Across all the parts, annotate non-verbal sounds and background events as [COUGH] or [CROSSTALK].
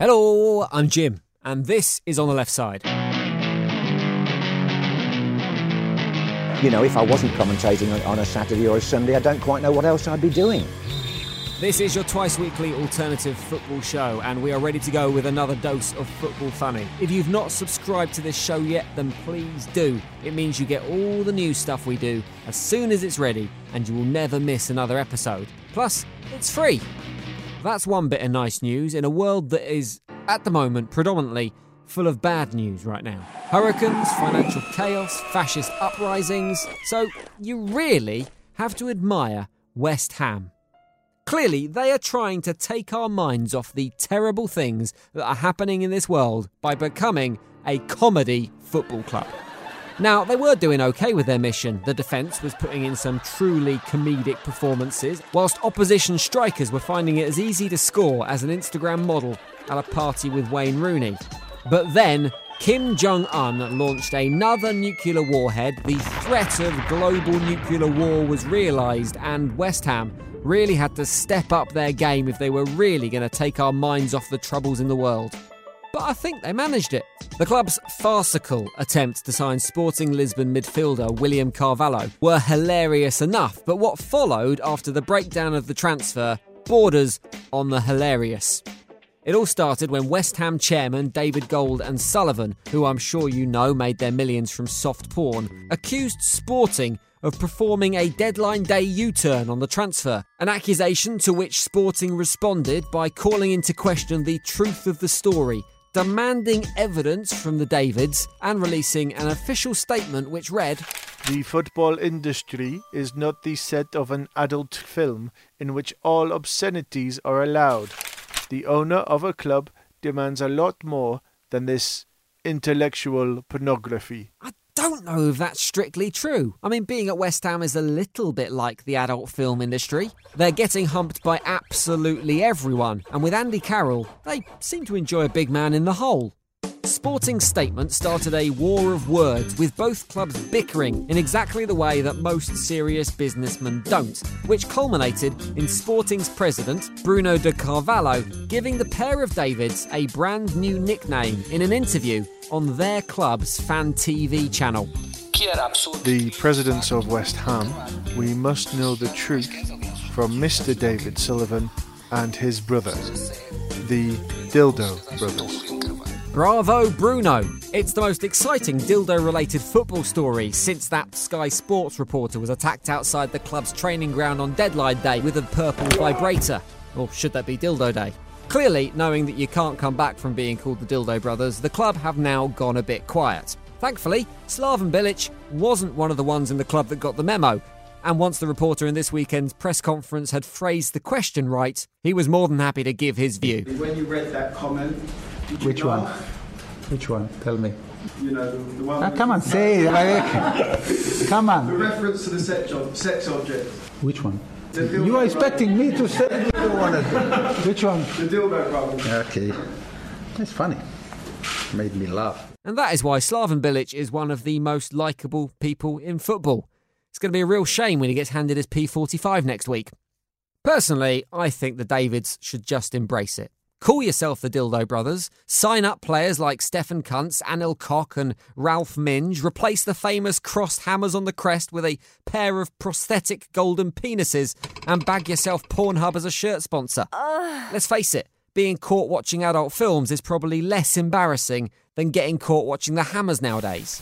Hello, I'm Jim, and this is On the Left Side. You know, if I wasn't commentating on- on a Saturday or a Sunday, I don't quite know what else I'd be doing. This is your twice weekly alternative football show, and we are ready to go with another dose of football funny. If you've not subscribed to this show yet, then please do. It means you get all the new stuff we do as soon as it's ready, and you will never miss another episode. Plus, it's free. That's one bit of nice news in a world that is, at the moment, predominantly full of bad news right now. Hurricanes, financial chaos, fascist uprisings. So, you really have to admire West Ham. Clearly, they are trying to take our minds off the terrible things that are happening in this world by becoming a comedy football club. Now, they were doing okay with their mission. The defence was putting in some truly comedic performances, whilst opposition strikers were finding it as easy to score as an Instagram model at a party with Wayne Rooney. But then, Kim Jong un launched another nuclear warhead, the threat of global nuclear war was realised, and West Ham really had to step up their game if they were really going to take our minds off the troubles in the world but I think they managed it. The club's farcical attempt to sign Sporting Lisbon midfielder William Carvalho were hilarious enough, but what followed after the breakdown of the transfer borders on the hilarious. It all started when West Ham chairman David Gold and Sullivan, who I'm sure you know made their millions from soft porn, accused Sporting of performing a deadline day U turn on the transfer, an accusation to which Sporting responded by calling into question the truth of the story demanding evidence from the Davids and releasing an official statement which read The football industry is not the set of an adult film in which all obscenities are allowed. The owner of a club demands a lot more than this intellectual pornography. I don't know if that's strictly true. I mean, being at West Ham is a little bit like the adult film industry. They're getting humped by absolutely everyone, and with Andy Carroll, they seem to enjoy a big man in the hole. Sporting's statement started a war of words, with both clubs bickering in exactly the way that most serious businessmen don't, which culminated in Sporting's president, Bruno de Carvalho, giving the pair of Davids a brand new nickname in an interview on their club's fan TV channel. The presidents of West Ham, we must know the truth from Mr. David Sullivan and his brother, the Dildo Brothers. Bravo, Bruno! It's the most exciting dildo related football story since that Sky Sports reporter was attacked outside the club's training ground on deadline day with a purple vibrator. Or should that be Dildo Day? Clearly, knowing that you can't come back from being called the Dildo Brothers, the club have now gone a bit quiet. Thankfully, Slaven Bilic wasn't one of the ones in the club that got the memo. And once the reporter in this weekend's press conference had phrased the question right, he was more than happy to give his view. When you read that comment, Which one? laugh? Which one? Tell me. You know, the, the one. Ah, come on, say it. [LAUGHS] like- Come The reference to the sex, ob- sex object. Which one? The You are brother. expecting me to say what you. Which one? The dildo brothers. Okay. That's funny. Made me laugh. And that is why Slaven Bilic is one of the most likeable people in football. It's going to be a real shame when he gets handed his P45 next week. Personally, I think the Davids should just embrace it. Call yourself the Dildo Brothers, sign up players like Stefan Kuntz, Anil Koch, and Ralph Minge, replace the famous crossed hammers on the crest with a pair of prosthetic golden penises, and bag yourself Pornhub as a shirt sponsor. Let's face it, being caught watching adult films is probably less embarrassing than getting caught watching the hammers nowadays.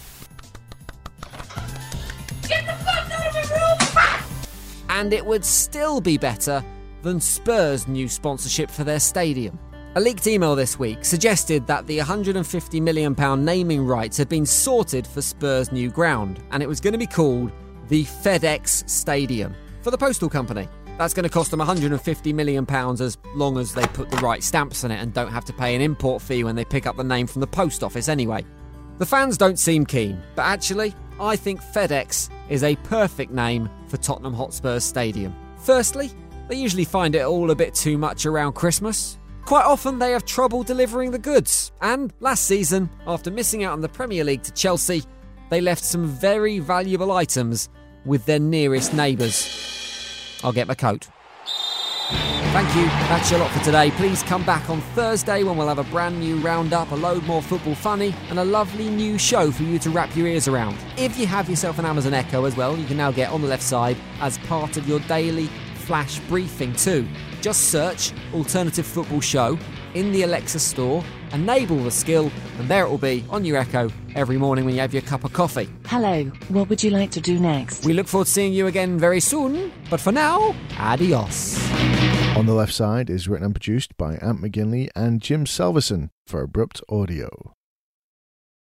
Get the fuck out of my room! And it would still be better than Spurs' new sponsorship for their stadium. A leaked email this week suggested that the £150 million naming rights had been sorted for Spurs' new ground, and it was going to be called the FedEx Stadium for the postal company. That's going to cost them £150 million as long as they put the right stamps on it and don't have to pay an import fee when they pick up the name from the post office anyway. The fans don't seem keen, but actually, I think FedEx is a perfect name for Tottenham Hotspur's stadium. Firstly, they usually find it all a bit too much around Christmas. Quite often, they have trouble delivering the goods. And last season, after missing out on the Premier League to Chelsea, they left some very valuable items with their nearest neighbours. I'll get my coat. Thank you. That's your lot for today. Please come back on Thursday when we'll have a brand new roundup, a load more football funny, and a lovely new show for you to wrap your ears around. If you have yourself an Amazon Echo as well, you can now get on the left side as part of your daily flash briefing too. Just search Alternative Football Show in the Alexa store, enable the skill, and there it will be on your Echo every morning when you have your cup of coffee. Hello, what would you like to do next? We look forward to seeing you again very soon, but for now, adios. On the Left Side is written and produced by Ant McGinley and Jim Selverson for Abrupt Audio.